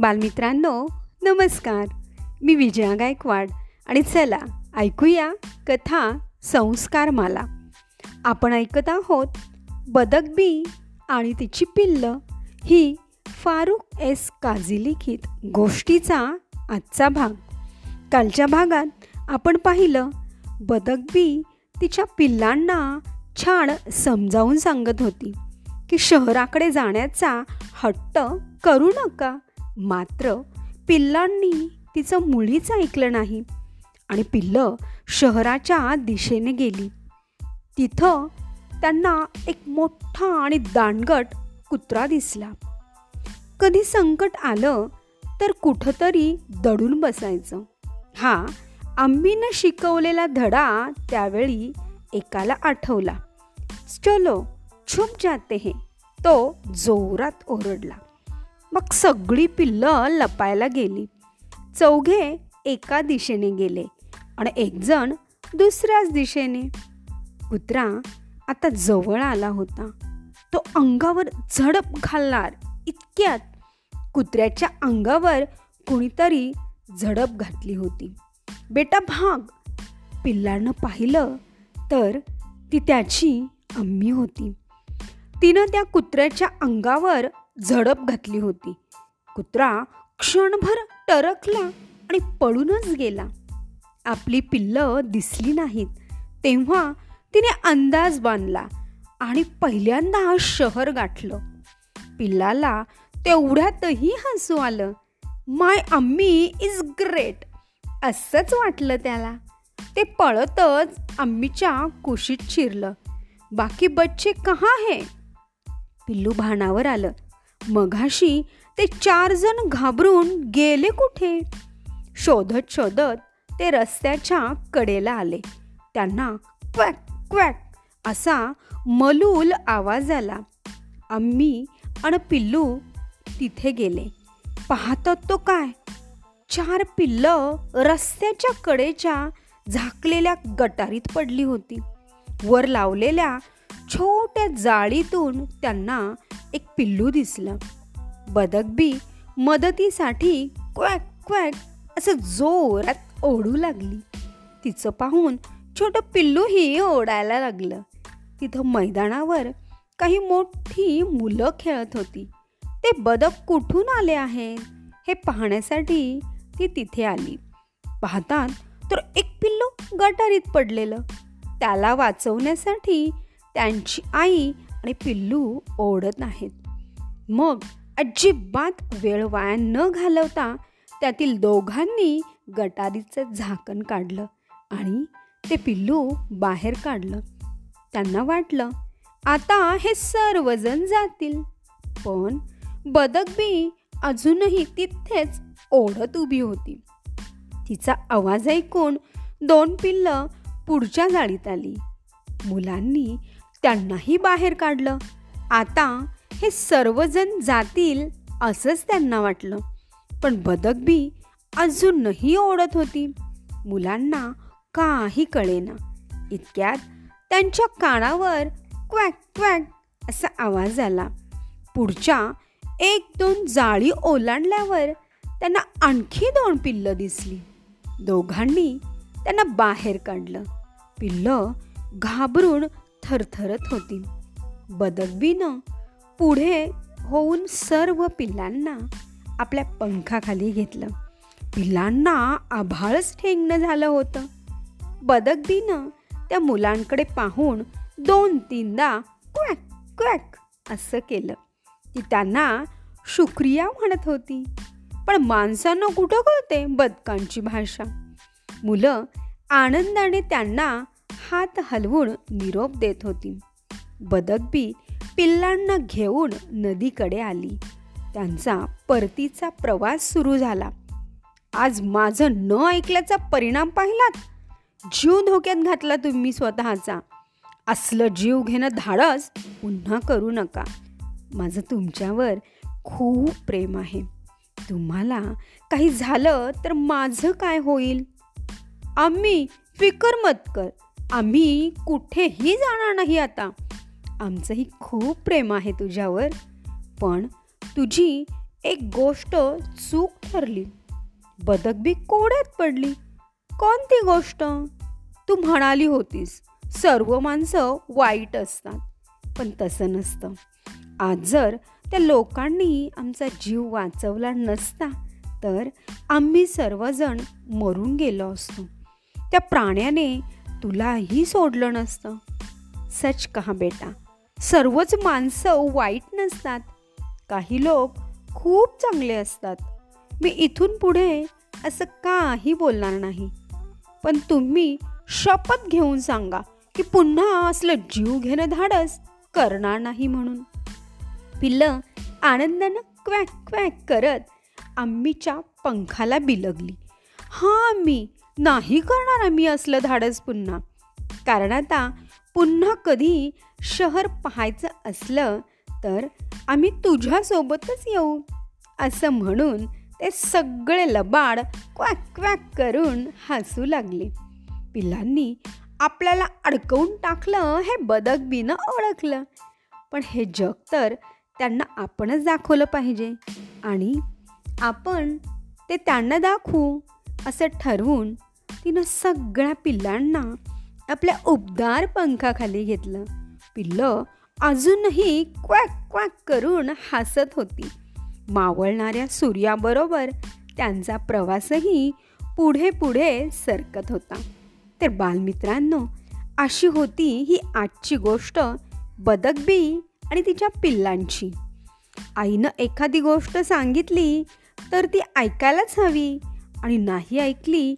बालमित्रांनो नमस्कार. मी विजया गायकवाड आणि चला ऐकूया कथा संस्कार माला आपण ऐकत आहोत बदकबी आणि तिची पिल्ल ही फारुख एस काझी लिखित गोष्टीचा आजचा भाग. कालच्या भागात आपण पाहिलं बदकबी तिच्या पिल्लांना छान समजावून सांगत होती की शहराकडे जाण्याचा हट्ट करू नका. मात्र पिल्लांनी तिचं मुळीच ऐकलं नाही आणि पिल्लं शहराच्या दिशेने गेली. तिथं त्यांना एक मोठा आणि दांडगट कुत्रा दिसला. कधी संकट आलं तर कुठंतरी दडून बसायचं. हा आम्हीनं शिकवलेला धडा त्यावेळी एकाला आठवला. चलो छुप जाते हे. तो जोरात ओरडला. मग सगळी पिल्लं लपायला गेली. चौघे एका दिशेने गेले आणि एकजण दुसऱ्याच दिशेने. कुत्रा आता जवळ आला होता. तो अंगावर झडप घालणार इतक्यात कुत्र्याच्या अंगावर कुणीतरी झडप घातली होती. बेटा भाग. पिल्लानं पाहिलं तर ती त्याची अम्मी होती. तिनं त्या कुत्र्याच्या अंगावर झडप घातली होती. कुत्रा क्षणभर टरकला आणि पळूनच गेला. आपली पिल्लं दिसली नाहीत. तेव्हा तिने अंदाज बांधला आणि पहिल्यांदा शहर गाठलं. पिल्लाला तेवढ्यातही हसू आलं. माय अम्मी इज ग्रेट असंच वाटलं त्याला. ते पळतच अम्मीच्या कुशीत शिरलं. बाकी बच्चे कहा है? पिल्लू भानावर आलं. मघाशी ते चार जण घाबरून गेले कुठे? शोधत शोधत ते रस्त्याच्या कडेला आले. त्यांना क्वॅक क्वॅक असा मलूल आवाज आला. आम्ही आणि पिल्लू तिथे गेले. पाहतात तो काय? चार पिल्लं रस्त्याच्या कडेच्या झाकलेल्या गटारीत पडली होती. वर लावलेल्या छोट्या जाळीतून त्यांना एक पिल्लू दिसलं. बदकबी मदतीसाठी क्वॅक क्वॅक असं जोरात ओढू लागली. तिचं पाहून छोटं पिल्लूही ओढायला लागलं. तिथं मैदानावर काही मोठी मुलं खेळत होती. ते बदक कुठून आले आहेत? हे पाहण्यासाठी ती तिथे आली. पाहतात तर एक पिल्लू गटारीत पडलेलं. त्याला वाचवण्यासाठी त्यांची आई आणि पिल्लू ओढत नाहीत. मग अजिबात वेळ वाया न घालवता त्यातील दोघांनी गटारीचं झाकण काढलं आणि ते पिल्लू बाहेर काढलं. त्यांना वाटलं आता हे सर्वजण जातील. पण बदकबी अजूनही तिथेच ओढत उभी होती. तिचा आवाज ऐकून दोन पिल्लं पुढच्या जाळीत आली. मुलांनी त्यांनाही बाहेर काढलं. आता हे सर्वजण जातील असंच त्यांना वाटलं. पण बदकबी अजूनही ओढत होती. मुलांना काही कळेना. इतक्यात त्यांच्या कानावर क्वॅक क्वॅक असा आवाज आला. पुढच्या एक दोन जाळी ओलांडल्यावर त्यांना आणखी दोन पिल्लं दिसली. दोघांनी त्यांना बाहेर काढलं. पिल्लं घाबरून थरथरत होती. बदकबीनं पुढे होऊन सर्व पिल्लांना आपल्या पंखाखाली घेतलं. पिल्लांना आभाळच ठेंगणं झालं होतं. बदकबीनं त्या मुलांकडे पाहून दोन तीनदा क्वॅक क्वॅक असं केलं ती त्यांना शुक्रिया म्हणत होती. पण माणसांना कुठं कळते बदकांची भाषा? मुलं आनंदाने त्यांना हात हलवून निरोप देत होती. बदकबी पिल्लांना घेऊन नदीकडे आली. त्यांचा परतीचा प्रवास सुरू झाला. आज माझं न ऐकल्याचा परिणाम पाहिलात? जीव धोक्यात घातला तुम्ही स्वतःचा. असलं जीव घेणं धाडस पुन्हा करू नका. माझं तुमच्यावर खूप प्रेम आहे. तुम्हाला काही झालं तर माझं काय होईल? आम्ही फिकर मत कर. आम्ही कुठेही जाणार नाही आता. आमचंही खूप प्रेम आहे तुझ्यावर पण तुझी एक गोष्ट चूक ठरली. बदकबी कोड्यात पडली. कोणती गोष्ट? तू म्हणाली होतीस सर्व माणसं वाईट असतात पण तसं नसतं. आज जर त्या लोकांनी आमचा जीव वाचवला नसता तर आम्ही सर्वजण मरून गेलो असतो. त्या प्राण्याने तुलाही सोडलं नसतं. सच कहा बेटा. सर्वच माणसं वाईट नसतात. काही लोक खूप चांगले असतात. मी इथून पुढे असं काही बोलणार नाही. पण तुम्ही शपथ घेऊन सांगा की पुन्हा असलं जीव घेणं धाडस करणार नाही म्हणून. पिल्लं आनंदानं क्वॅक क्वॅक करत आम्हीच्या पंखाला बिलगली. हां मी. नाही करणार आम्ही असलं धाडस पुन्हा. कारण आता पुन्हा कधी शहर पाहायचं असलं तर आम्ही तुझ्यासोबतच येऊ. असं म्हणून ते सगळे लबाड क्वॅक क्वॅक करून हसू लागले. पिलांनी आपल्याला अडकवून टाकलं हे बदक बिनं ओळखलं. पण हे जग तर त्यांना आपणच दाखवलं पाहिजे. आणि आपण ते त्यांना दाखवू असं ठरवून तिनं सगळ्या पिल्लांना आपल्या उबदार पंखाखाली घेतलं. पिल्लं अजूनही क्वॅक क्वॅक करून हसत होती. मावळणाऱ्या सूर्याबरोबर त्यांचा प्रवासही पुढे पुढे सरकत होता. तर बालमित्रांनो अशी होती ही आजची गोष्ट बदकबी आणि तिच्या पिल्लांची. आईनं एखादी गोष्ट सांगितली तर ती ऐकायलाच हवी आणि नाही ऐकली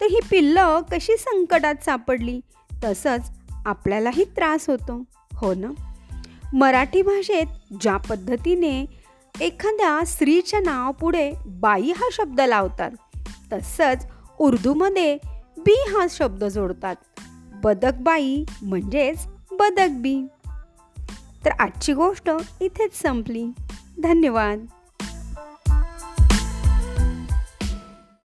तर ही पिल्लं कशी संकटात सापडली? तसंच आपल्यालाही त्रास होतो. हो ना? मराठी भाषेत ज्या पद्धतीने एखाद्या स्त्रीच्या नावापुढे बाई हा शब्द लावतात तसंच उर्दूमध्ये बी हा शब्द जोडतात. बदक बाई म्हणजेच बदक बी. तर आजची गोष्ट इथेच संपली. धन्यवाद.